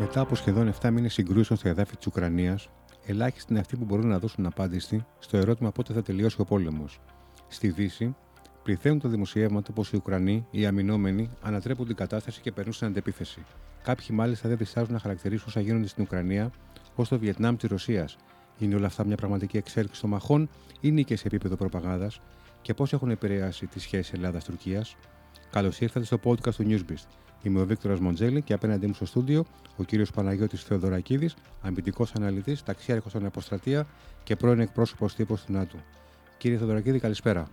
Μετά από σχεδόν 7 μήνες συγκρούσεων στα εδάφη της Ουκρανίας, ελάχιστοι είναι αυτοί που μπορούν να δώσουν απάντηση στο ερώτημα πότε θα τελειώσει ο πόλεμος. Στη Δύση, πληθαίνουν τα δημοσιεύματα πως οι Ουκρανοί, οι αμυνόμενοι, ανατρέπουν την κατάσταση και περνούν στην αντεπίθεση. Κάποιοι μάλιστα δεν διστάζουν να χαρακτηρίσουν όσα γίνονται στην Ουκρανία ω το Βιετνάμ της Ρωσίας. Είναι όλα αυτά μια πραγματική εξέλιξη των μαχών ή νίκες σε επίπεδο προπαγάνδας; Και πώς έχουν επηρεάσει τις σχέσεις Ελλάδα-Τουρκία. Καλώς ήρθατε στο podcast του Newsbeast. Είμαι ο Βίκτορας Μοντζέλη και απέναντί μου στο στούντιο ο κύριος Παναγιώτης Θεοδωρακίδης, αμυντικός αναλυτής, ταξιάρχος στον Αποστρατεία και πρώην εκπρόσωπος τύπο του ΝΑΤΟ. Κύριε Θεοδωρακίδη, καλησπέρα.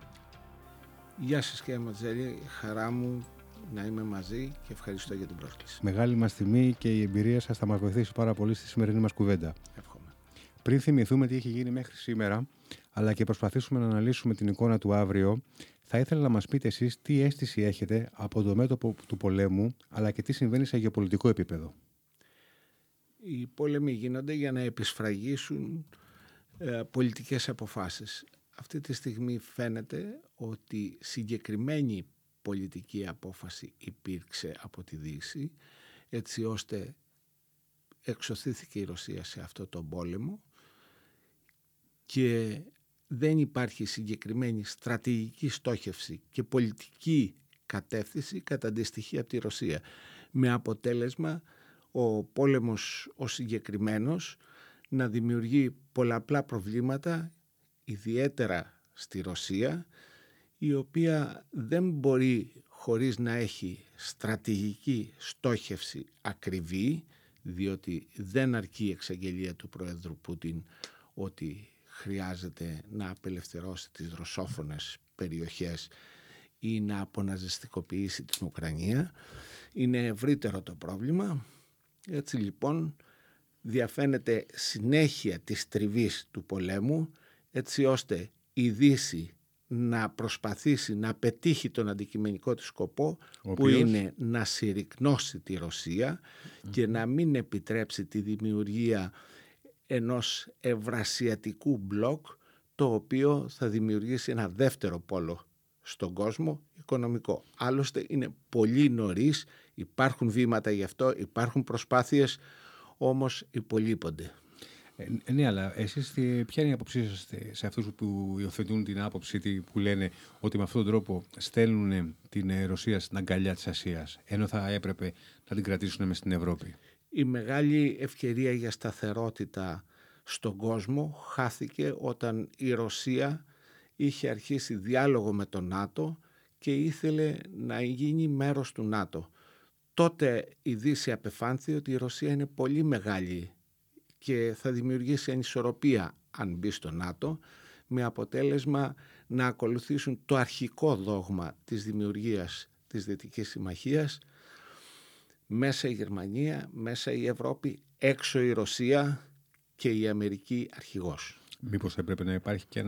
Γεια σας κύριε Μοντζέλη, χαρά μου να είμαι μαζί και ευχαριστώ για την πρόσκληση. Μεγάλη μας τιμή και η εμπειρία σας θα μας βοηθήσει πάρα πολύ στη σημερινή μας κουβέντα. Εύχομαι. Πριν θυμηθούμε τι έχει γίνει μέχρι σήμερα, αλλά και προσπαθήσουμε να αναλύσουμε την εικόνα του αύριο, θα ήθελα να μας πείτε εσείς τι αίσθηση έχετε από το μέτωπο του πολέμου, αλλά και τι συμβαίνει σε γεωπολιτικό επίπεδο. Οι πόλεμοι γίνονται για να επισφραγίσουν ε, πολιτικές αποφάσεις. Αυτή τη στιγμή φαίνεται ότι συγκεκριμένη πολιτική απόφαση υπήρξε από τη Δύση έτσι ώστε εξωθήθηκε η Ρωσία σε αυτό το πόλεμο και δεν υπάρχει συγκεκριμένη στρατηγική στόχευση και πολιτική κατεύθυνση κατά αντιστοιχεία από τη Ρωσία. Με αποτέλεσμα ο πόλεμος ο συγκεκριμένος να δημιουργεί πολλαπλά προβλήματα ιδιαίτερα στη Ρωσία η οποία δεν μπορεί χωρίς να έχει στρατηγική στόχευση ακριβή διότι δεν αρκεί η εξαγγελία του Πρόεδρου Πούτιν ότι χρειάζεται να απελευθερώσει τις ρωσόφωνες περιοχές ή να αποναζιστικοποιήσει την Ουκρανία. Είναι ευρύτερο το πρόβλημα. Έτσι λοιπόν διαφαίνεται συνέχεια της τριβής του πολέμου έτσι ώστε η Δύση να προσπαθήσει να πετύχει τον αντικειμενικό της σκοπό που είναι να συρρυκνώσει τη ρωσια και να μην επιτρέψει τη δημιουργία ενός ευρασιατικού μπλοκ το οποίο θα δημιουργήσει ένα δεύτερο πόλο στον κόσμο οικονομικό. Άλλωστε είναι πολύ νωρίς, υπάρχουν βήματα γι' αυτό, υπάρχουν προσπάθειες, όμως υπολείπονται. Ε, ναι, αλλά εσείς ποια είναι η άποψή σας σε αυτούς που υιοθετούν την άποψη που λένε ότι με αυτόν τον τρόπο στέλνουν την Ρωσία στην αγκαλιά της Ασίας, ενώ θα έπρεπε να την κρατήσουν μες στην Ευρώπη; Η μεγάλη ευκαιρία για σταθερότητα στον κόσμο χάθηκε όταν η Ρωσία είχε αρχίσει διάλογο με το ΝΑΤΟ και ήθελε να γίνει μέρος του ΝΑΤΟ. Τότε η Δύση απεφάνθη ότι η Ρωσία είναι πολύ μεγάλη και θα δημιουργήσει ανισορροπία αν μπει στο ΝΑΤΟ με αποτέλεσμα να ακολουθήσουν το αρχικό δόγμα της δημιουργίας της Δυτικής Συμμαχίας μέσα η Γερμανία, μέσα η Ευρώπη, έξω η Ρωσία και η Αμερική αρχηγός. Μήπως έπρεπε να υπάρχει και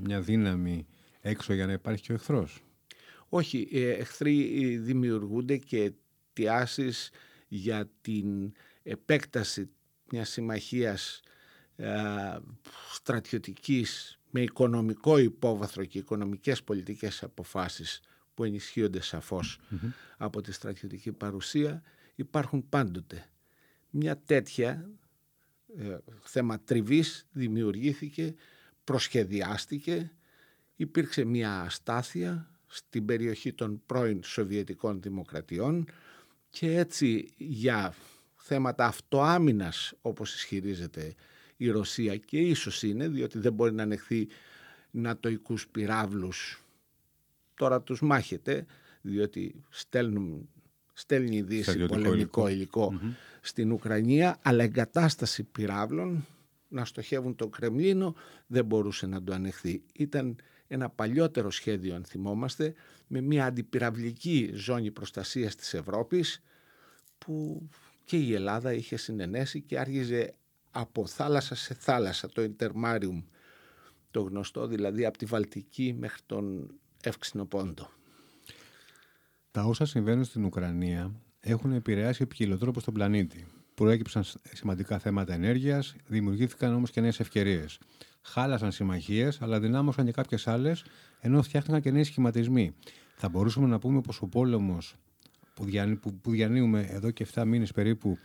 μια δύναμη έξω για να υπάρχει και ο εχθρός; Όχι, οι εχθροί δημιουργούνται και αιτιάσεις για την επέκταση μιας συμμαχίας ε, στρατιωτικής με οικονομικό υπόβαθρο και οικονομικές πολιτικές αποφάσεις που ενισχύονται από τη στρατιωτική παρουσία υπάρχουν πάντοτε. Μια τέτοια ε, θέμα τριβής δημιουργήθηκε, προσχεδιάστηκε, υπήρξε μια αστάθεια στην περιοχή των πρώην Σοβιετικών Δημοκρατιών και έτσι για θέματα αυτοάμυνας όπως ισχυρίζεται η Ρωσία και ίσως είναι διότι δεν μπορεί να ανεχθεί νατοικούς πυράβλους τώρα τους μάχεται διότι στέλνουν στέλνει η Δύση πολεμικό στην Ουκρανία, αλλά εγκατάσταση πυράβλων να στοχεύουν το Κρεμλίνο δεν μπορούσε να το ανεχθεί. Ήταν ένα παλιότερο σχέδιο, αν θυμόμαστε, με μια αντιπυραυλική ζώνη προστασίας της Ευρώπης που και η Ελλάδα είχε συνενέσει και άργιζε από θάλασσα σε θάλασσα το Ιντερμάριουμ, το γνωστό δηλαδή από τη Βαλτική μέχρι τον Εύξηνο Πόντο. Τα όσα συμβαίνουν στην Ουκρανία έχουν επηρεάσει επικοινωτρόπω τον πλανήτη. Προέκυψαν σημαντικά θέματα ενέργειας, δημιουργήθηκαν όμως και νέες ευκαιρίες. Χάλασαν συμμαχίες, αλλά δυνάμωσαν και κάποιες άλλες, ενώ φτιάχτηκαν και νέοι σχηματισμοί. Θα μπορούσαμε να πούμε πως ο πόλεμος που, που, που διανύουμε εδώ και 7 μήνες περίπου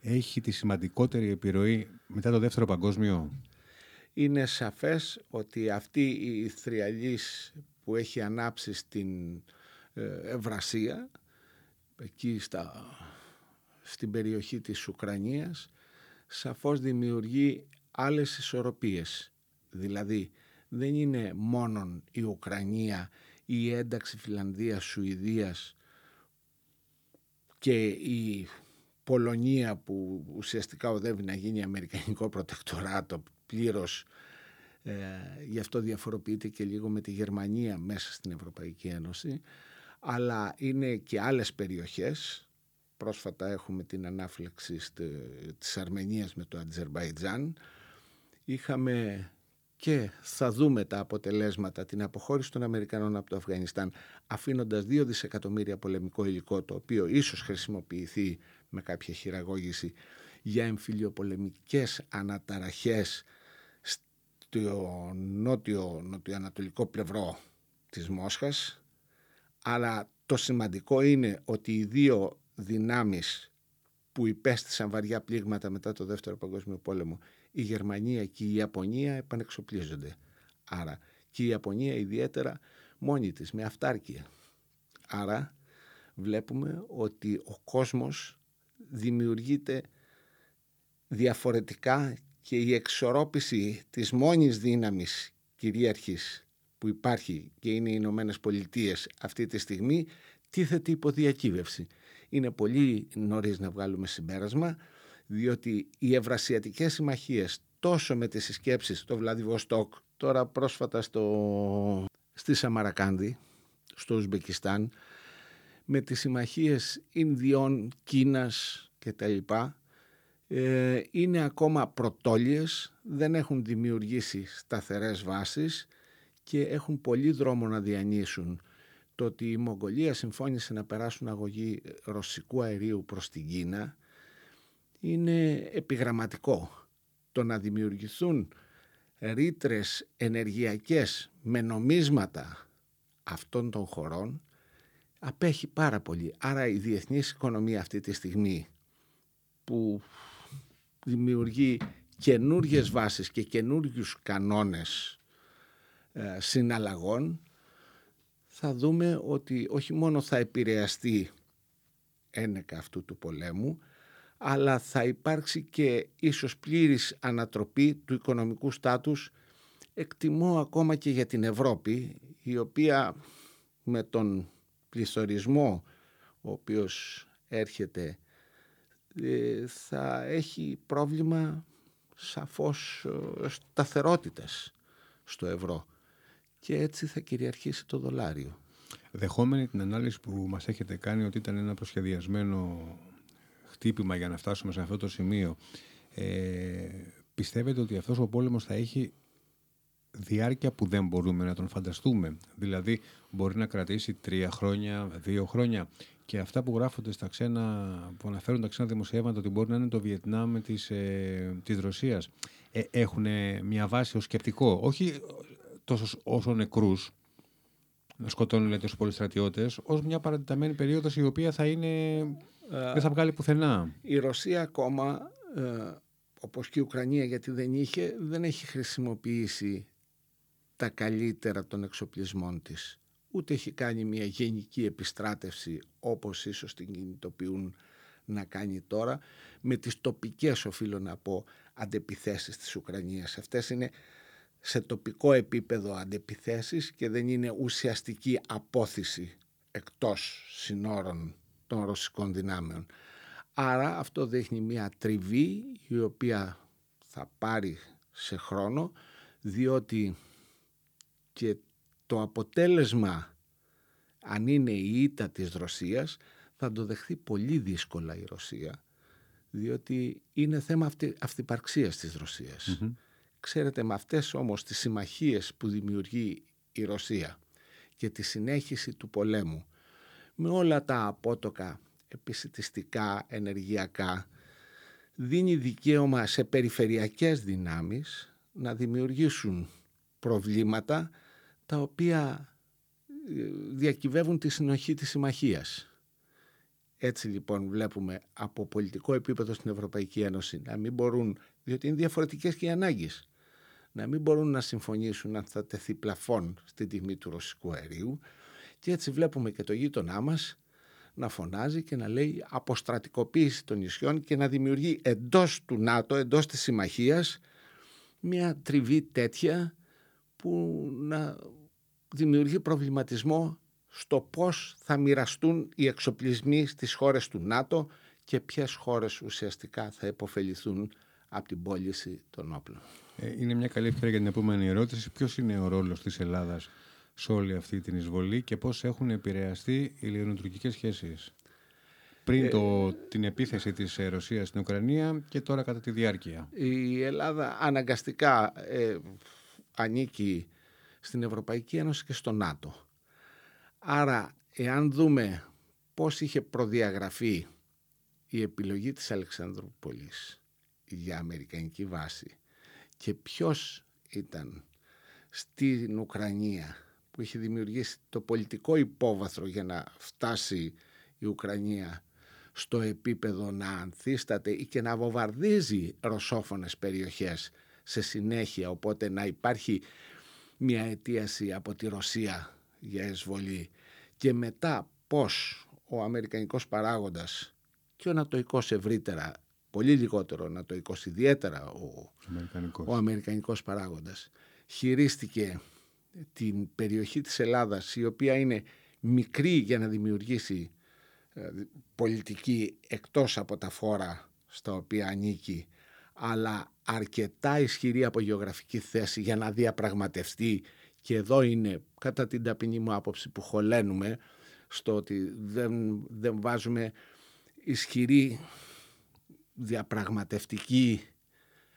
έχει τη σημαντικότερη επιρροή μετά το Δεύτερο Παγκόσμιο; Είναι σαφές ότι αυτή η θριαλής που έχει ανάψει στην ε, Ευρασία, εκεί στα, στην περιοχή της Ουκρανίας, σαφώς δημιουργεί άλλες ισορροπίες. Δηλαδή, δεν είναι μόνον η Ουκρανία ή η ένταξη Φιλανδίας, Σουηδίας και η Πολωνία που ουσιαστικά οδεύει να γίνει αμερικανικό προτεκτοράτο πλήρως ε, γι' αυτό διαφοροποιείται και λίγο με τη Γερμανία μέσα στην Ευρωπαϊκή Ένωση αλλά είναι και άλλες περιοχές. Πρόσφατα έχουμε την ανάφλεξη της Αρμενίας με το Ατζερμπαϊτζάν. Είχαμε και θα δούμε τα αποτελέσματα, την αποχώρηση των Αμερικανών από το Αφγανιστάν αφήνοντας 2 δισεκατομμύρια πολεμικό υλικό το οποίο ίσως χρησιμοποιηθεί με κάποια χειραγώγηση για εμφυλιοπολεμικές αναταραχές στο νότιο, νοτιοανατολικό πλευρό της Μόσχας αλλά το σημαντικό είναι ότι οι δύο δυνάμεις που υπέστησαν βαριά πλήγματα μετά το Δεύτερο Παγκόσμιο Πόλεμο η Γερμανία και η Ιαπωνία επανεξοπλίζονται. Άρα και η Ιαπωνία ιδιαίτερα μόνη της με αυτάρκεια. Άρα βλέπουμε ότι ο κόσμος δημιουργείται διαφορετικά και η εξορρόπηση της μόνης δύναμης κυρίαρχης που υπάρχει και είναι οι Ηνωμένες Πολιτείες αυτή τη στιγμή τίθεται υπό διακύβευση. Είναι πολύ νωρίς να βγάλουμε συμπέρασμα διότι οι ευρασιατικές συμμαχίες τόσο με τις συσκέψεις στο Βλαδιβοστόκ, τώρα πρόσφατα στο, στη Σαμαρακάνδη, στο Ουσμπεκιστάν, με τις συμμαχίες Ινδιών, Κίνας κτλ. Ε, είναι ακόμα πρωτόλιες, δεν έχουν δημιουργήσει σταθερές βάσεις και έχουν πολύ δρόμο να διανύσουν. Το ότι η Μογγολία συμφώνησε να περάσουν αγωγή ρωσικού αερίου προς την Κίνα είναι επιγραμματικό. Το να δημιουργηθούν ρήτρες ενεργειακές με νομίσματα αυτών των χωρών απέχει πάρα πολύ. Άρα η διεθνής οικονομία αυτή τη στιγμή που δημιουργεί καινούργιες βάσεις και καινούργιους κανόνες ε, συναλλαγών θα δούμε ότι όχι μόνο θα επηρεαστεί ένεκα αυτού του πολέμου αλλά θα υπάρξει και ίσως πλήρης ανατροπή του οικονομικού στάτους. Εκτιμώ ακόμα και για την Ευρώπη η οποία με τον πληθωρισμό ο οποίος έρχεται ε, θα έχει πρόβλημα σαφώς ε, σταθερότητας στο ευρώ και έτσι θα κυριαρχήσει το δολάριο. Δεχόμενη την ανάλυση που μας έχετε κάνει ότι ήταν ένα προσχεδιασμένο χτύπημα για να φτάσουμε σε αυτό το σημείο. Ε, πιστεύετε ότι αυτός ο πόλεμος θα έχει διάρκεια που δεν μπορούμε να τον φανταστούμε; Δηλαδή μπορεί να κρατήσει τρία χρόνια, δύο χρόνια; Και αυτά που γράφονται στα ξένα, που αναφέρουν τα ξένα δημοσιεύματα ότι μπορεί να είναι το Βιετνάμ της, ε, της Ρωσίας ε, έχουν μια βάση ως σκεπτικό; Όχι τόσος όσο νεκρούς, να σκοτώνουν λέτε, πολλοί στρατιώτες, ως μια παρατηταμένη περίοδος η οποία θα είναι δεν θα βγάλει πουθενά. Η Ρωσία ακόμα, ε, όπως και η Ουκρανία γιατί δεν είχε, δεν έχει χρησιμοποιήσει τα καλύτερα των εξοπλισμών της. Ούτε έχει κάνει μια γενική επιστράτευση όπως ίσως την κινητοποιούν να κάνει τώρα με τις τοπικές οφείλω να πω αντεπιθέσεις της Ουκρανίας. Αυτές είναι σε τοπικό επίπεδο αντεπιθέσεις και δεν είναι ουσιαστική απόθεση εκτός συνόρων των ρωσικών δυνάμεων. Άρα αυτό δείχνει μια τριβή η οποία θα πάρει σε χρόνο διότι και το αποτέλεσμα αν είναι η ήττα της Ρωσίας θα το δεχθεί πολύ δύσκολα η Ρωσία διότι είναι θέμα αυτη, αυτυπαρξίας της ρωσιας Ξέρετε με αυτές όμως τις συμμαχίες που δημιουργεί η Ρωσία και τη συνέχιση του πολέμου με όλα τα απότοκα επισητιστικά, ενεργειακά, δίνει δικαίωμα σε περιφερειακές δυνάμεις να δημιουργήσουν προβλήματα τα οποία ε, διακυβεύουν τη συνοχή της συμμαχίας. Έτσι λοιπόν βλέπουμε από πολιτικό επίπεδο στην Ευρωπαϊκή Ένωση να μην μπορούν, διότι είναι διαφορετικές και οι ανάγκες, να μην μπορούν να συμφωνήσουν αν θα τεθεί πλαφόν στη τιμή του ρωσικού αερίου και έτσι βλέπουμε και το γείτονά μας να φωνάζει και να λέει αποστρατικοποίηση των νησιών και να δημιουργεί εντός του ΝΑΤΟ, εντός της συμμαχίας μια τριβή τέτοια που να δημιουργεί προβληματισμό στο πώς θα μοιραστούν οι εξοπλισμοί στις χώρες του ΝΑΤΟ και ποιες χώρες ουσιαστικά θα υποφεληθούν από την πώληση των όπλων. Ε, είναι μια καλή ευκαιρία για την επόμενη ερώτηση. Ποιος είναι ο ρόλος της Ελλάδας σε όλη αυτή την εισβολή και πώς έχουν επηρεαστεί οι λιανοτουρκικές σχέσεις πριν ε, το, την επίθεση της Ρωσίας στην Ουκρανία και τώρα κατά τη διάρκεια; Η Ελλάδα αναγκαστικά ε, ανήκει στην Ευρωπαϊκή Ένωση και στο ΝΑΤΟ. Άρα, εάν δούμε πώς είχε προδιαγραφεί η επιλογή της Αλεξανδρούπολης για αμερικανική βάση και ποιος ήταν στην Ουκρανία που είχε δημιουργήσει το πολιτικό υπόβαθρο για να φτάσει η Ουκρανία στο επίπεδο να ανθίσταται ή και να βομβαρδίζει ρωσόφωνες περιοχές σε συνέχεια οπότε να υπάρχει μια αιτίαση από τη Ρωσία για εισβολή. Και μετά πώς ο αμερικανικός παράγοντας και ο νατοικός ευρύτερα, πολύ λιγότερο νατοικός ιδιαίτερα ο αμερικανικός, ο αμερικανικός παράγοντας χειρίστηκε την περιοχή της Ελλάδας η οποία είναι μικρή για να δημιουργήσει ε, πολιτική εκτός από τα φόρα στα οποία ανήκει αλλά αρκετά ισχυρή από γεωγραφική θέση για να διαπραγματευτεί. Και εδώ είναι κατά την ταπεινή μου άποψη που χωλένουμε στο ότι δεν, δεν βάζουμε ισχυρή διαπραγματευτική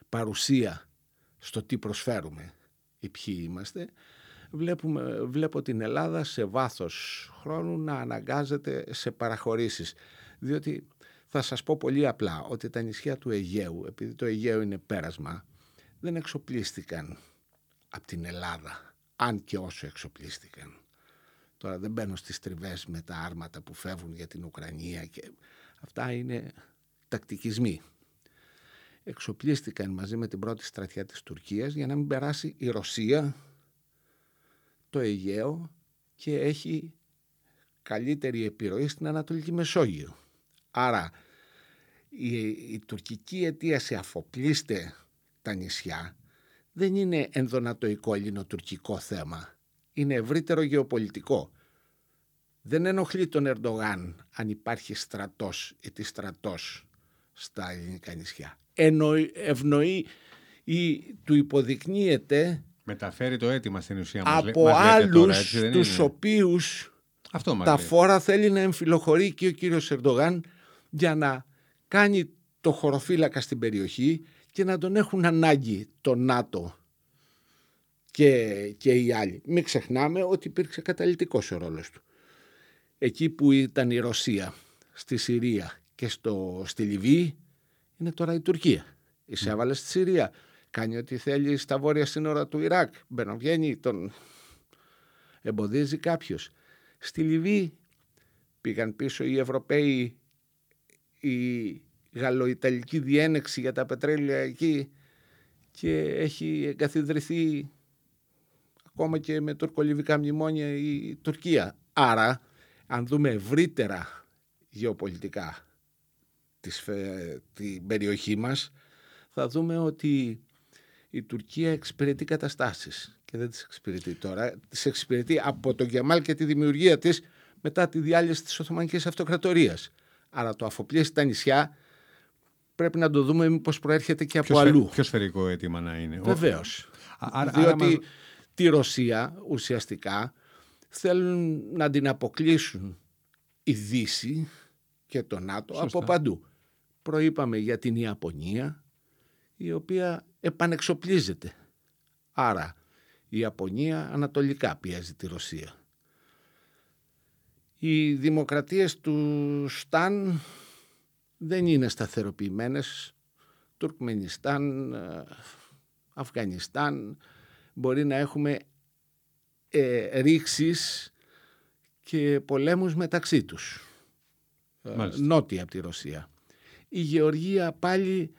παρουσία στο τι προσφέρουμε ή ποιοι είμαστε βλέπουμε, βλέπω την Ελλάδα σε βάθος χρόνου να αναγκάζεται σε παραχωρήσεις διότι θα σας πω πολύ απλά ότι τα νησιά του Αιγαίου επειδή το Αιγαίο είναι πέρασμα δεν εξοπλίστηκαν από την Ελλάδα αν και όσο εξοπλίστηκαν. Τώρα δεν μπαίνω στις τριβές με τα άρματα που φεύγουν για την Ουκρανία και αυτά είναι τακτικισμοί. Εξοπλίστηκαν μαζί με την πρώτη στρατιά της Τουρκίας για να μην περάσει η Ρωσία το Αιγαίο και έχει καλύτερη επιρροή στην Ανατολική Μεσόγειο. Άρα η, η τουρκική αιτίαση αφοπλίστε τα νησιά δεν είναι ενδονατοϊκό ελληνοτουρκικό θέμα. Είναι ευρύτερο γεωπολιτικό. Δεν ενοχλεί τον Ερντογάν αν υπάρχει στρατός ή τη στρατός στα ελληνικά νησιά. Εννοεί, ευνοεί ή του υποδεικνύεται Μεταφέρει το αίτημα στην ουσία μας. Από μας άλλους τώρα, τους οποίους Αυτό τα φόρα θέλει να εμφυλοχωρεί και ο κύριος Ερντογάν για να κάνει το χωροφύλακα στην περιοχή και να τον έχουν ανάγκη το ΝΑΤΟ και, και οι άλλοι. Μην ξεχνάμε ότι υπήρξε καταλητικός ο ρόλος του. Εκεί που ήταν η Ρωσία, στη Συρία και στο, στη Λιβύη, είναι τώρα η Τουρκία. Εισέβαλε στη Συρία. Κάνει ό,τι θέλει στα βόρεια σύνορα του Ιράκ. Μπαινοβγαίνει, τον εμποδίζει κάποιος. Στη Λιβύη πήγαν πίσω οι Ευρωπαίοι, οι γαλλοϊταλική διένεξη για τα πετρέλαια εκεί και έχει εγκαθιδρυθεί ακόμα και με τουρκολιβικά μνημόνια η Τουρκία. Άρα, αν δούμε ευρύτερα γεωπολιτικά της, την περιοχή μας, θα δούμε ότι η Τουρκία εξυπηρετεί καταστάσεις και δεν τις εξυπηρετεί τώρα. Τις εξυπηρετεί από τον Γεμάλ και τη δημιουργία της μετά τη διάλυση της Οθωμανικής Αυτοκρατορίας. Άρα το αφοπλίσει τα νησιά πρέπει να το δούμε μήπως προέρχεται και από αλλού. Πιο σφαιρικό αίτημα να είναι. Βεβαίως. Διότι τη Ρωσία ουσιαστικά θέλουν να την αποκλείσουν η Δύση και το ΝΑΤΟ από παντού. Προείπαμε για την Ιαπωνία η οποία επανεξοπλίζεται. Άρα η Ιαπωνία ανατολικά πιέζει τη Ρωσία. Οι δημοκρατίες του Σταν δεν είναι σταθεροποιημένες. Τουρκμενιστάν, ε, Αφγανιστάν, μπορεί να έχουμε ε, ρήξεις και πολέμους μεταξύ τους. νότια από τη Ρωσία. Η Γεωργία πάλι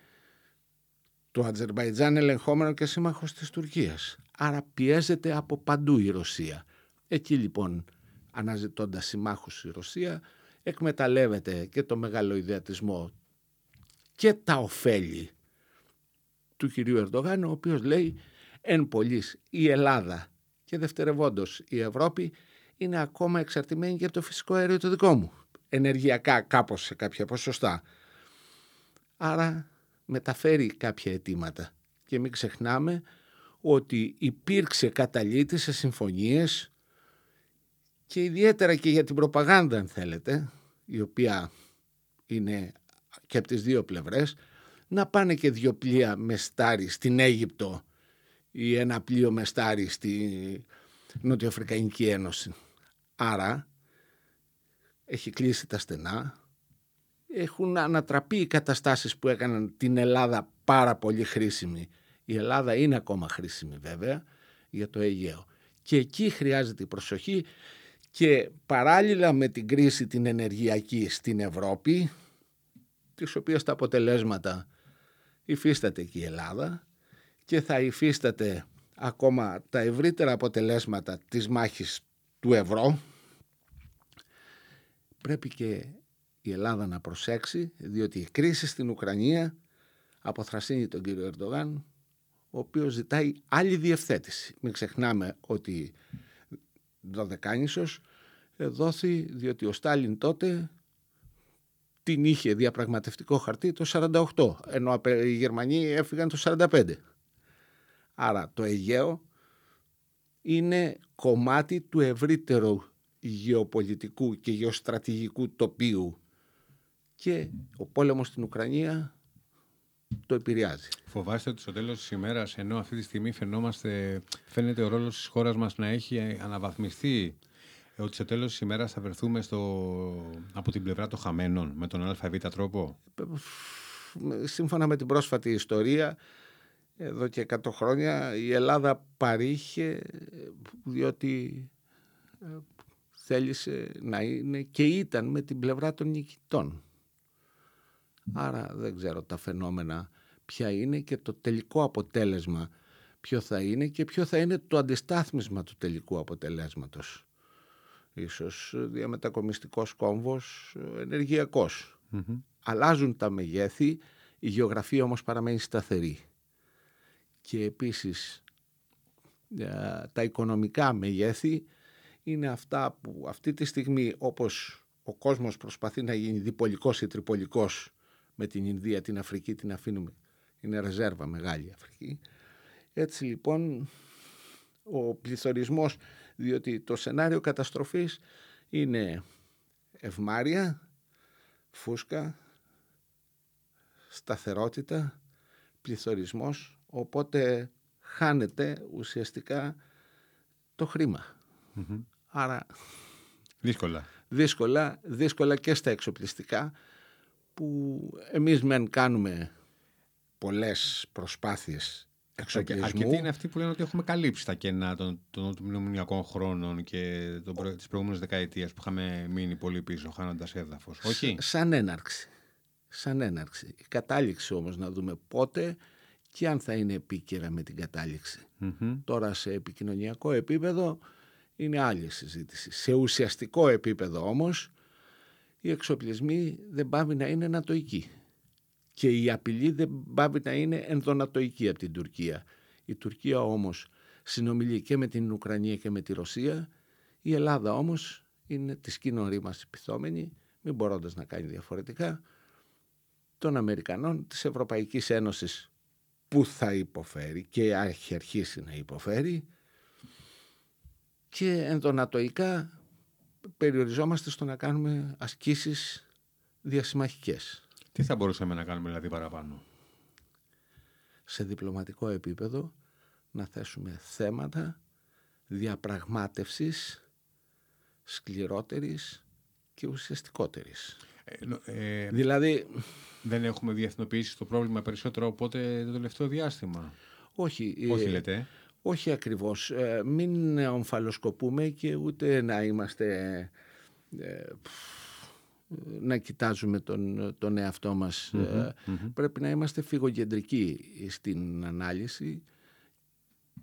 το Αζερβαϊτζάν ελεγχόμενο και σύμμαχος της Τουρκίας. Άρα πιέζεται από παντού η Ρωσία. Εκεί λοιπόν αναζητώντας συμμάχους η Ρωσία εκμεταλλεύεται και το μεγάλο ιδεατισμό και τα ωφέλη του κυρίου Ερντογάν ο οποίος λέει εν πολλής η Ελλάδα και δευτερευόντως η Ευρώπη είναι ακόμα εξαρτημένη για το φυσικό αέριο το δικό μου. Ενεργειακά κάπως σε κάποια ποσοστά. Άρα μεταφέρει κάποια αιτήματα. Και μην ξεχνάμε ότι υπήρξε καταλήτη σε συμφωνίες και ιδιαίτερα και για την προπαγάνδα αν θέλετε, η οποία είναι και από τις δύο πλευρές, να πάνε και δύο πλοία με στάρι στην Αίγυπτο ή ένα πλοίο με στάρι στη Νοτιοαφρικανική Ένωση. Άρα έχει κλείσει τα στενά, έχουν ανατραπεί οι καταστάσεις που έκαναν την Ελλάδα πάρα πολύ χρήσιμη. Η Ελλάδα είναι ακόμα χρήσιμη βέβαια για το Αιγαίο. Και εκεί χρειάζεται η προσοχή και παράλληλα με την κρίση την ενεργειακή στην Ευρώπη, της οποίας τα αποτελέσματα υφίσταται και η Ελλάδα και θα υφίσταται ακόμα τα ευρύτερα αποτελέσματα της μάχης του ευρώ, πρέπει και η Ελλάδα να προσέξει, διότι η κρίση στην Ουκρανία αποθρασύνει τον κύριο Ερντογάν, ο οποίος ζητάει άλλη διευθέτηση. Μην ξεχνάμε ότι δωδεκάνησος δόθη διότι ο Στάλιν τότε την είχε διαπραγματευτικό χαρτί το 48, ενώ οι Γερμανοί έφυγαν το 45. Άρα το Αιγαίο είναι κομμάτι του ευρύτερου γεωπολιτικού και γεωστρατηγικού τοπίου και ο πόλεμος στην Ουκρανία το επηρεάζει. Φοβάστε ότι στο τέλος της ημέρας, ενώ αυτή τη στιγμή φαινόμαστε, φαίνεται ο ρόλος της χώρας μας να έχει αναβαθμιστεί, ότι στο τέλος της ημέρας θα βρεθούμε στο, από την πλευρά των χαμένων, με τον ΑΒ τρόπο; Σύμφωνα με την πρόσφατη ιστορία, εδώ και 100 χρόνια η Ελλάδα παρήχε διότι ε, θέλησε να είναι και ήταν με την πλευρά των νικητών. Άρα δεν ξέρω τα φαινόμενα ποια είναι και το τελικό αποτέλεσμα ποιο θα είναι και ποιο θα είναι το αντιστάθμισμα του τελικού αποτελέσματος. Ίσως διαμετακομιστικός κόμβος, ενεργειακός. Αλλάζουν τα μεγέθη, η γεωγραφία όμως παραμένει σταθερή. Και επίσης ε, τα οικονομικά μεγέθη είναι αυτά που αυτή τη στιγμή όπως ο κόσμος προσπαθεί να γίνει διπολικός ή τριπολικός με την Ινδία, την Αφρική την αφήνουμε. Είναι ρεζέρβα μεγάλη η Αφρική. Έτσι λοιπόν ο πληθωρισμός, διότι το σενάριο καταστροφής είναι ευμάρια, φούσκα, σταθερότητα, πληθωρισμός, οπότε χάνεται ουσιαστικά το χρημα Άρα... Δύσκολα. Δύσκολα, δύσκολα και στα εξοπλιστικά που εμείς μεν κάνουμε πολλές προσπάθειες εξοπλισμού. Αρκετοί είναι αυτοί που λένε ότι έχουμε καλύψει τα κενά των, των, μνημονιακών χρόνων και των, της προηγούμενης δεκαετίας που είχαμε μείνει πολύ πίσω χάνοντας έδαφος. Όχι; Σαν έναρξη. Σαν έναρξη. Η κατάληξη όμως να δούμε πότε και αν θα είναι επίκαιρα με την καταληξη Τώρα σε επικοινωνιακό επίπεδο είναι άλλη συζήτηση. Σε ουσιαστικό επίπεδο όμως οι εξοπλισμοί δεν πάβει να είναι νατοικοί. Και η απειλή δεν πάβει να είναι ενδονατοική από την Τουρκία. Η Τουρκία όμως συνομιλεί και με την Ουκρανία και με τη Ρωσία. Η Ελλάδα όμως είναι της σκήνωρή μας επιθόμενη, μην μπορώντας να κάνει διαφορετικά, των Αμερικανών, της Ευρωπαϊκής Ένωσης που θα υποφέρει και έχει αρχίσει να υποφέρει και ενδονατοικά περιοριζόμαστε στο να κάνουμε ασκήσεις διασυμμαχικές. Τι θα μπορούσαμε να κάνουμε δηλαδή παραπάνω; Σε διπλωματικό επίπεδο να θέσουμε θέματα διαπραγμάτευσης σκληρότερης και ουσιαστικότερης. Ε, ε, δηλαδή... Δεν έχουμε διεθνοποιήσει το πρόβλημα περισσότερο οπότε το τελευταίο διάστημα. Όχι. Όχι ε, λέτε. Όχι ακριβώς. Ε, μην ομφαλοσκοπούμε και ούτε να είμαστε ε, να κοιτάζουμε τον, τον εαυτό μας. Ε, πρέπει να είμαστε φυγοκεντρικοί στην ανάλυση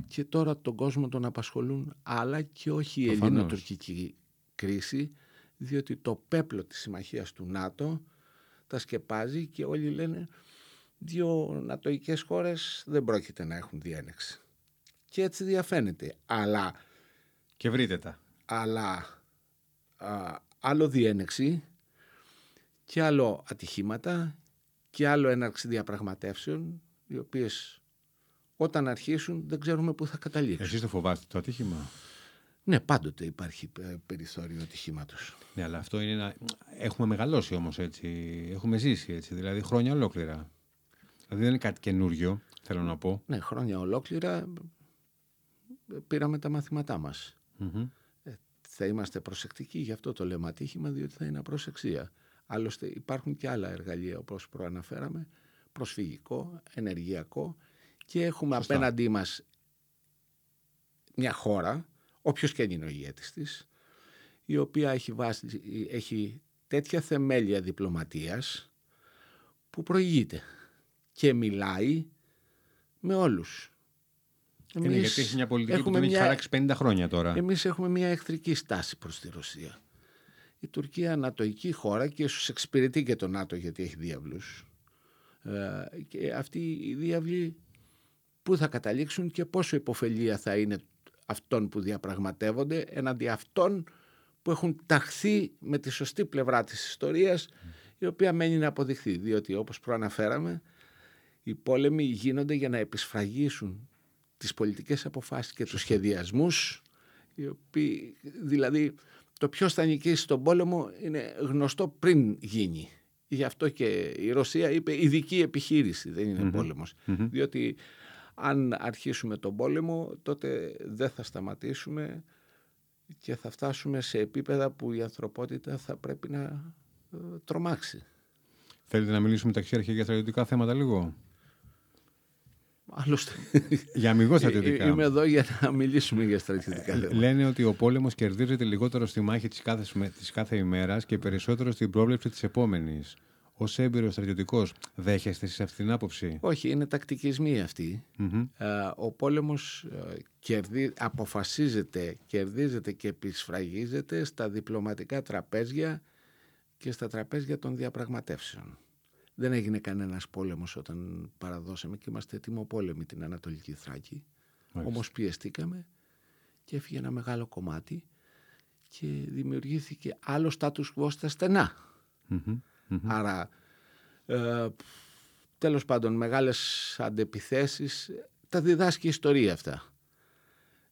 και τώρα τον κόσμο τον απασχολούν άλλα και όχι η ελληνοτουρκική κρίση διότι το πέπλο της συμμαχίας του ΝΑΤΟ τα σκεπάζει και όλοι λένε δύο νατοικές χώρες δεν πρόκειται να έχουν διένεξη. Και έτσι διαφαίνεται. Αλλά... Και βρείτε τα. Αλλά άλλο διένεξη και άλλο ατυχήματα και άλλο έναρξη διαπραγματεύσεων οι οποίες όταν αρχίσουν δεν ξέρουμε πού θα καταλήξουν. Εσείς το φοβάστε το ατύχημα; Ναι, πάντοτε υπάρχει περιθώριο ατυχήματος. Ναι, αλλά αυτό είναι ένα... Έχουμε μεγαλώσει όμως έτσι. Έχουμε ζήσει έτσι, δηλαδή χρόνια ολόκληρα. Δηλαδή δεν είναι κάτι καινούριο, θέλω να πω. Ναι, χρόνια ολόκληρα πήραμε τα μαθήματά μας. Ε, θα είμαστε προσεκτικοί, γι' αυτό το λέμε ατύχημα, διότι θα είναι απροσεξία. Άλλωστε υπάρχουν και άλλα εργαλεία όπως προαναφέραμε, προσφυγικό, ενεργειακό και έχουμε Σωστά. απέναντί μας μια χώρα, όποιος και είναι ο ηγέτης της, η οποία έχει, βάσει, έχει τέτοια θεμέλια διπλωματίας που προηγείται και μιλάει με όλους. Εμείς είναι γιατί έχει μια πολιτική που την έχει χαράξει 50 χρόνια τώρα. Εμείς έχουμε μια εχθρική στάση προς τη Ρωσία η Τουρκία ανατοϊκή χώρα και ίσως εξυπηρετεί και το ΝΑΤΟ γιατί έχει διάβλους. Ε, και αυτοί οι διάβλοι πού θα καταλήξουν και πόσο υποφελία θα είναι αυτών που διαπραγματεύονται εναντί αυτών που έχουν ταχθεί με τη σωστή πλευρά της ιστορίας η οποία μένει να αποδειχθεί διότι όπως προαναφέραμε οι πόλεμοι γίνονται για να επισφραγίσουν τις πολιτικές αποφάσεις και τους σχεδιασμούς οι οποίοι δηλαδή το ποιο θα νικήσει τον πόλεμο είναι γνωστό πριν γίνει. Γι' αυτό και η Ρωσία είπε ειδική επιχείρηση, δεν ειναι πολεμος Διότι αν αρχίσουμε τον πόλεμο τότε δεν θα σταματήσουμε και θα φτάσουμε σε επίπεδα που η ανθρωπότητα θα πρέπει να ε, τρομάξει. Θέλετε να μιλήσουμε τα χέρια για στρατιωτικά θέματα λίγο; Άλλωστε. Για αμυγός στρατιωτικά. Είμαι εδώ για να μιλήσουμε για στρατιωτικά θέματα. Λένε ότι ο πόλεμος κερδίζεται λιγότερο στη μάχη της κάθε, της κάθε ημέρας και περισσότερο στην πρόβλεψη της επόμενης. Ω έμπειρος στρατιωτικός, δέχεστε σε αυτή την άποψη; Όχι, είναι τακτικισμοί αυτοί. Ο πόλεμος ε, αποφασίζεται, κερδίζεται και επισφραγίζεται στα διπλωματικά τραπέζια και στα τραπέζια των διαπραγματεύσεων. Δεν έγινε κανένας πόλεμος όταν παραδώσαμε και είμαστε πόλεμοι την Ανατολική Θράκη. Μάλιστα. Όμως πιεστήκαμε και έφυγε ένα μεγάλο κομμάτι και δημιουργήθηκε άλλο στάτους quo στα στενα Άρα, ε, τέλος πάντων, μεγάλες αντεπιθέσεις, τα διδάσκει η ιστορία αυτά.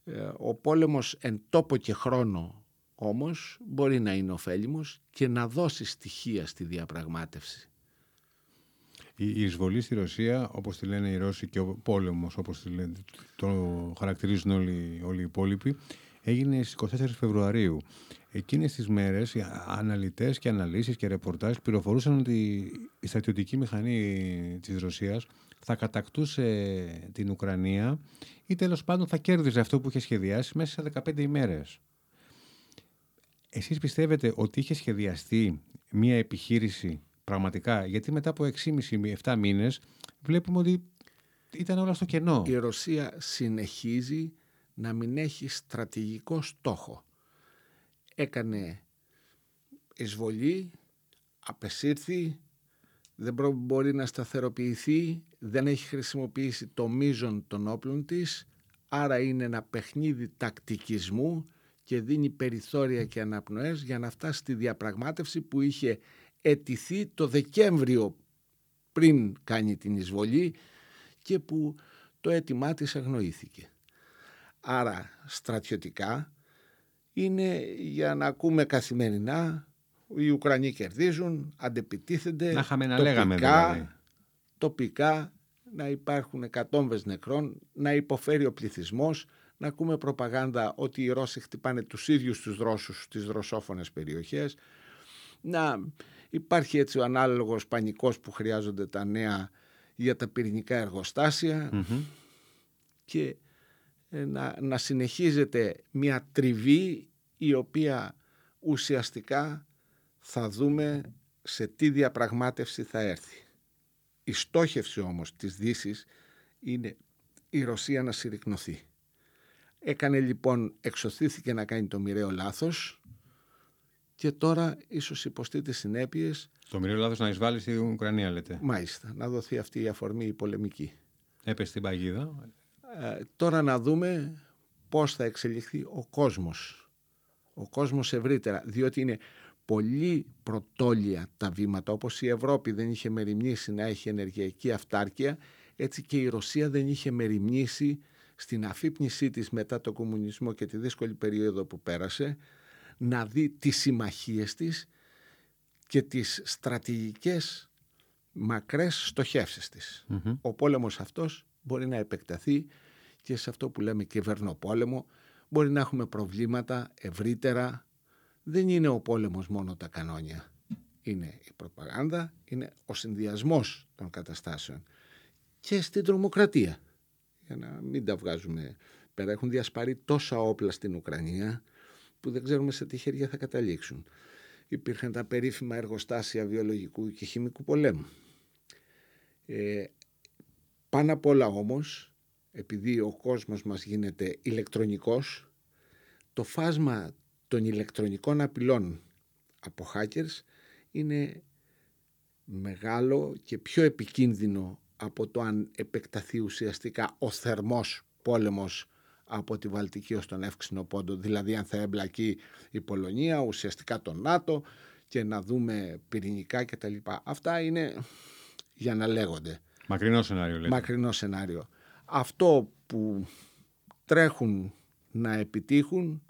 Ε, ο πόλεμος εν τόπο και χρόνο όμως μπορεί να είναι ωφέλιμος και να δώσει στοιχεία στη διαπραγμάτευση. Η εισβολή στη Ρωσία, όπως τη λένε οι Ρώσοι και ο πόλεμος, όπως το χαρακτηρίζουν όλοι, όλοι οι υπόλοιποι, έγινε στις 24 Φεβρουαρίου. Εκείνες τις μέρες οι αναλυτές και αναλύσεις και ρεπορτάζ πληροφορούσαν ότι η στρατιωτική μηχανή της Ρωσίας θα κατακτούσε την Ουκρανία ή τέλος πάντων θα κέρδιζε αυτό που είχε σχεδιάσει μέσα σε 15 ημέρες. Εσείς πιστεύετε ότι είχε σχεδιαστεί μια επιχείρηση Πραγματικά, γιατί μετά από 6,5-7 μήνες βλέπουμε ότι ήταν όλα στο κενό. Η Ρωσία συνεχίζει να μην έχει στρατηγικό στόχο. Έκανε εισβολή, απεσύρθη, δεν μπορεί να σταθεροποιηθεί, δεν έχει χρησιμοποιήσει το μείζον των όπλων της, άρα είναι ένα παιχνίδι τακτικισμού και δίνει περιθώρια και αναπνοές για να φτάσει στη διαπραγμάτευση που είχε ετηθεί το Δεκέμβριο πριν κάνει την εισβολή και που το αίτημά της αγνοήθηκε. Άρα στρατιωτικά είναι για να ακούμε καθημερινά οι Ουκρανοί κερδίζουν, αντεπιτίθενται να είχαμε να λέγαμε δηλαδή. τοπικά να υπάρχουν εκατόμβες νεκρών, να υποφέρει ο πληθυσμός, να ακούμε προπαγάνδα ότι οι Ρώσοι χτυπάνε τους ίδιους τους Ρώσους στις ρωσόφωνες περιοχές, να Υπάρχει έτσι ο ανάλογος πανικός που χρειάζονται τα νέα για τα πυρηνικά και ε, να, να συνεχίζεται μια τριβή η οποία ουσιαστικά θα δούμε σε τι διαπραγμάτευση θα έρθει. Η στόχευση όμως της δύσης είναι η Ρωσία να συρρυκνωθεί. Έκανε λοιπόν, εξωθήθηκε να κάνει το μοιραίο λάθος και τώρα ίσως υποστεί τις συνέπειες. Το μοιραίο λάθος να εισβάλλεις στην Ουκρανία λέτε. Μάλιστα, να δοθεί αυτή η αφορμή η πολεμική. Έπεσε στην παγίδα. Ε, τώρα να δούμε πώς θα εξελιχθεί ο κόσμος. Ο κόσμος ευρύτερα, διότι είναι πολύ πρωτόλια τα βήματα, όπως η Ευρώπη δεν είχε μεριμνήσει να έχει ενεργειακή αυτάρκεια, έτσι και η Ρωσία δεν είχε μεριμνήσει στην αφύπνισή της μετά το κομμουνισμό και τη δύσκολη περίοδο που πέρασε, να δει τις συμμαχίες της και τις στρατηγικές μακρές στοχεύσεις της. Ο πόλεμος αυτός μπορεί να επεκταθεί και σε αυτό που λέμε κυβερνοπόλεμο, μπορεί να έχουμε προβλήματα ευρύτερα. Δεν είναι ο πόλεμος μόνο τα κανόνια. Είναι η προπαγάνδα, είναι ο συνδυασμός των καταστάσεων. Και στην τρομοκρατία, για να μην τα βγάζουμε πέρα, έχουν διασπαρεί τόσα όπλα στην Ουκρανία που δεν ξέρουμε σε τι χέρια θα καταλήξουν. Υπήρχαν τα περίφημα εργοστάσια βιολογικού και χημικού πολέμου. Ε, πάνω απ' όλα όμως επειδή ο κόσμος μας γίνεται ηλεκτρονικός, το φάσμα των ηλεκτρονικών απειλών από hackers είναι μεγάλο και πιο επικίνδυνο από το αν επεκταθεί ουσιαστικά ο θερμός πόλεμος από τη Βαλτική ως τον Εύξηνο Πόντο, δηλαδή αν θα εμπλακεί η Πολωνία, ουσιαστικά το ΝΑΤΟ και να δούμε πυρηνικά κτλ. Αυτά είναι για να λέγονται. Μακρινό σενάριο λέτε. Μακρινό σενάριο αυτό που τρέχουν να επιτύχουν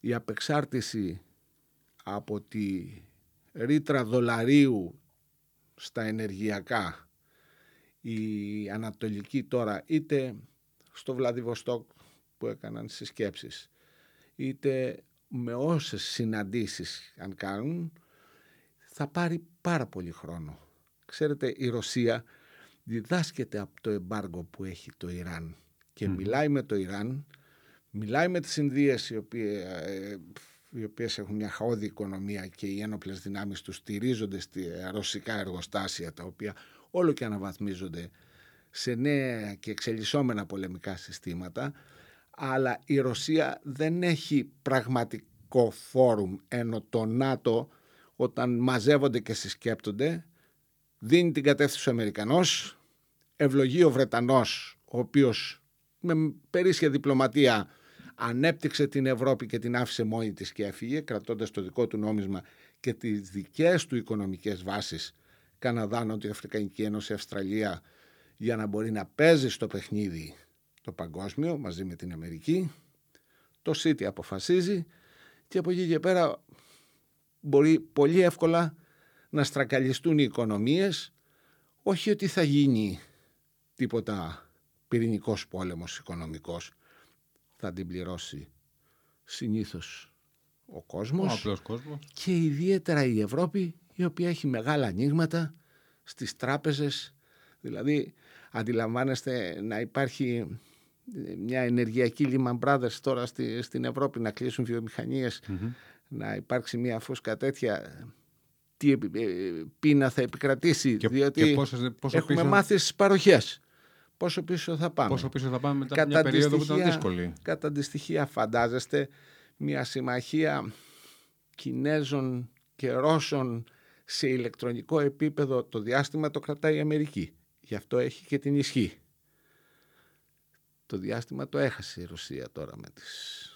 η απεξάρτηση από τη ρήτρα δολαρίου στα ενεργειακά η Ανατολική τώρα είτε στο Βλαδιβοστόκ που έκαναν συσκέψεις. Είτε με όσες συναντήσεις αν κάνουν θα πάρει πάρα πολύ χρόνο. Ξέρετε η Ρωσία διδάσκεται από το εμπάργο που έχει το Ιράν και μιλάει με το Ιράν, μιλάει με τις Ινδίες οι οποίες, ε, οι οποίες έχουν μια χαόδη οικονομία και οι ένοπλες δυνάμεις τους στηρίζονται στη ρωσικά εργοστάσια τα οποία όλο και αναβαθμίζονται σε νέα και εξελισσόμενα πολεμικά συστήματα αλλά η Ρωσία δεν έχει πραγματικό φόρουμ ενώ το ΝΑΤΟ όταν μαζεύονται και συσκέπτονται δίνει την κατεύθυνση ο Αμερικανός, ευλογεί ο Βρετανός, ο οποίος με περίσσια διπλωματία ανέπτυξε την Ευρώπη και την άφησε μόνη της και έφυγε, κρατώντας το δικό του νόμισμα και τις δικές του οικονομικές βάσεις, Καναδά, Νότια Αφρικανική Ένωση, Αυστραλία, για να μπορεί να παίζει στο παιχνίδι το παγκόσμιο μαζί με την Αμερική. Το City αποφασίζει και από εκεί και πέρα μπορεί πολύ εύκολα να στρακαλιστούν οι οικονομίες, όχι ότι θα γίνει τίποτα πυρηνικός πόλεμος οικονομικός, θα την πληρώσει συνήθως ο κόσμος, ο κόσμος. Και ιδιαίτερα η Ευρώπη η οποία έχει μεγάλα ανοίγματα στις τράπεζες. Δηλαδή αντιλαμβάνεστε να υπάρχει μια ενεργειακή Lehman Brothers τώρα στη, στην Ευρώπη να κλείσουν να υπάρξει μια φούσκα τέτοια τι ε, πείνα θα επικρατήσει, και, διότι και πόσο, πόσο έχουμε πίσω, μάθει στις παροχές. Πόσο πίσω θα πάμε. Πόσο πίσω θα πάμε μετά κατά μια περίοδο που ήταν δύσκολη. Κατά τη στοιχεία φαντάζεστε μια συμμαχία Κινέζων και Ρώσων σε ηλεκτρονικό επίπεδο το διάστημα το κρατάει η Αμερική. Γι' αυτό έχει και την ισχύ. Το διάστημα το έχασε η Ρωσία τώρα με, τις,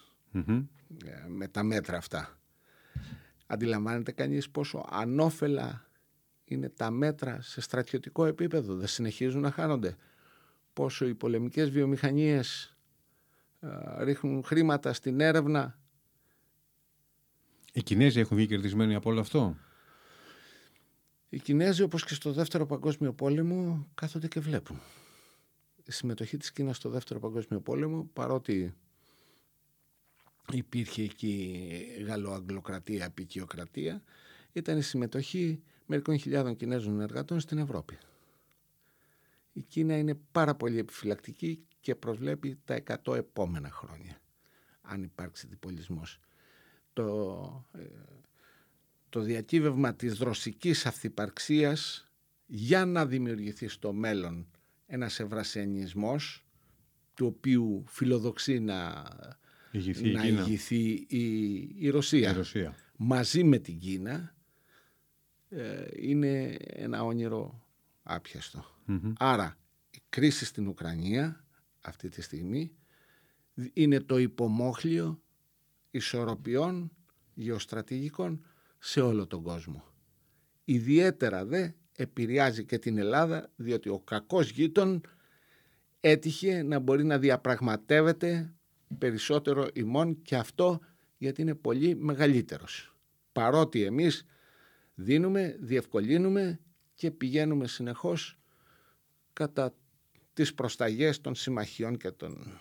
ε, με τα μέτρα αυτά. Αντιλαμβάνεται κανείς πόσο ανώφελα είναι τα μέτρα σε στρατιωτικό επίπεδο; Δεν συνεχίζουν να χάνονται. Πόσο οι πολεμικές βιομηχανίες ρίχνουν χρήματα στην έρευνα; Οι Κινέζοι έχουν βγει κερδισμένοι από όλο αυτό; Οι Κινέζοι όπως και στο δεύτερο παγκόσμιο πόλεμο κάθονται και βλέπουν. Η συμμετοχή της Κίνας στο δεύτερο παγκόσμιο πόλεμο παρότι υπήρχε εκεί γαλλοαγγλοκρατία, απικιοκρατία, ήταν η συμμετοχή μερικών χιλιάδων Κινέζων εργατών στην Ευρώπη. Η Κίνα είναι πάρα πολύ επιφυλακτική και προσβλέπει τα 100 επόμενα χρόνια, αν υπάρξει διπολισμός. Το, ε, το διακύβευμα της δροσικής αυθυπαρξίας για να δημιουργηθεί στο μέλλον ένας ευρασιανισμός του οποίου φιλοδοξεί να ηγηθεί, να η, Κίνα. ηγηθεί η, η Ρωσία. η Ρωσία. μαζί με την Κίνα ε, είναι ένα όνειρο άπιαστο. Μμμ. Άρα η κρίση στην Ουκρανία αυτή τη στιγμή είναι το υπομόχλιο ισορροπιών γεωστρατηγικών σε όλο τον κόσμο. Ιδιαίτερα δε επηρεάζει και την Ελλάδα διότι ο κακός γείτον έτυχε να μπορεί να διαπραγματεύεται περισσότερο ημών και αυτό γιατί είναι πολύ μεγαλύτερος. Παρότι εμείς δίνουμε, διευκολύνουμε και πηγαίνουμε συνεχώς κατά τις προσταγές των συμμαχιών και, των,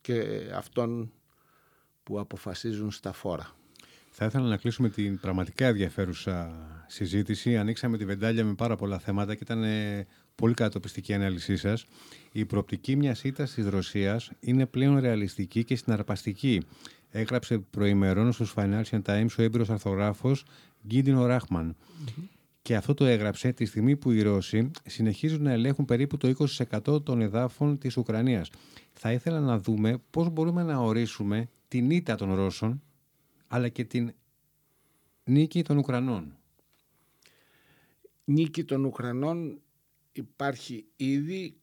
και αυτών που αποφασίζουν στα φόρα. Θα ήθελα να κλείσουμε την πραγματικά ενδιαφέρουσα συζήτηση. Ανοίξαμε τη βεντάλια με πάρα πολλά θέματα και ήταν ε, πολύ κατοπιστική η ανάλυση σας. Η προοπτική μιας ήττας της Ρωσίας είναι πλέον ρεαλιστική και συναρπαστική. Έγραψε προημερών στους Financial Times ο έμπειρος αρθογράφο Γκίντινο Ράχμαν. Και αυτό το έγραψε τη στιγμή που οι Ρώσοι συνεχίζουν να ελέγχουν περίπου το 20% των εδάφων της Ουκρανίας. Θα ήθελα να δούμε πώς μπορούμε να ορίσουμε την ήττα των Ρώσων αλλά και την νίκη των Ουκρανών. Νίκη των Ουκρανών υπάρχει ήδη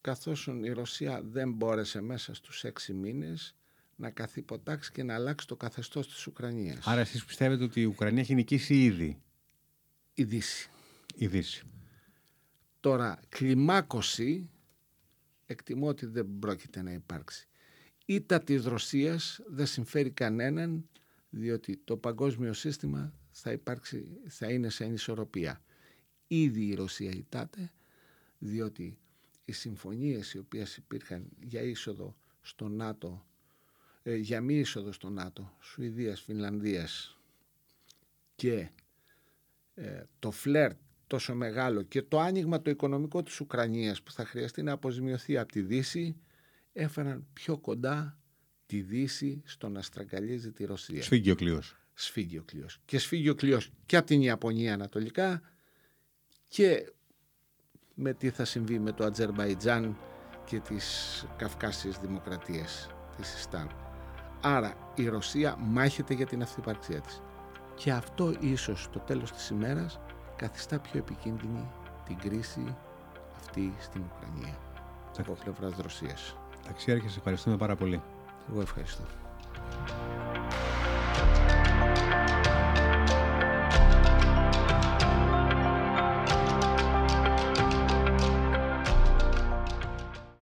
καθώς η Ρωσία δεν μπόρεσε μέσα στους έξι μήνες να καθυποτάξει και να αλλάξει το καθεστώς της Ουκρανίας. Άρα εσείς πιστεύετε ότι η Ουκρανία έχει νικήσει ήδη; Η Δύση. η Δύση. Τώρα, κλιμάκωση εκτιμώ ότι δεν πρόκειται να υπάρξει. Ήττα της Ρωσίας δεν συμφέρει κανέναν διότι το παγκόσμιο σύστημα θα, υπάρξει, θα είναι σε ανισορροπία. Ήδη η Ρωσία ητάται διότι οι συμφωνίες οι οποίες υπήρχαν για είσοδο στο ΝΑΤΟ, ε, για μη είσοδο στο ΝΑΤΟ, Σουηδίας, Φινλανδίας και ε, το φλερτ τόσο μεγάλο και το άνοιγμα το οικονομικό της Ουκρανίας που θα χρειαστεί να αποζημιωθεί από τη Δύση έφεραν πιο κοντά τη Δύση στο να στραγγαλίζει τη Ρωσία. Σφίγγει ο κλείος. Σφίγγει ο κλειός. Και σφίγγει ο κλειός και από την Ιαπωνία ανατολικά και με τι θα συμβεί με το Ατζερμπαϊτζάν και τις Καυκάσιες Δημοκρατίες της Ιστάν. Άρα η Ρωσία μάχεται για την αυθυπαρξία της. Και αυτό ίσως στο τέλος της ημέρας καθιστά πιο επικίνδυνη την κρίση αυτή στην Ουκρανία από πλευράς Ρωσίας. Ταξιάρχη, σε ευχαριστούμε πάρα πολύ. Εγώ ευχαριστώ.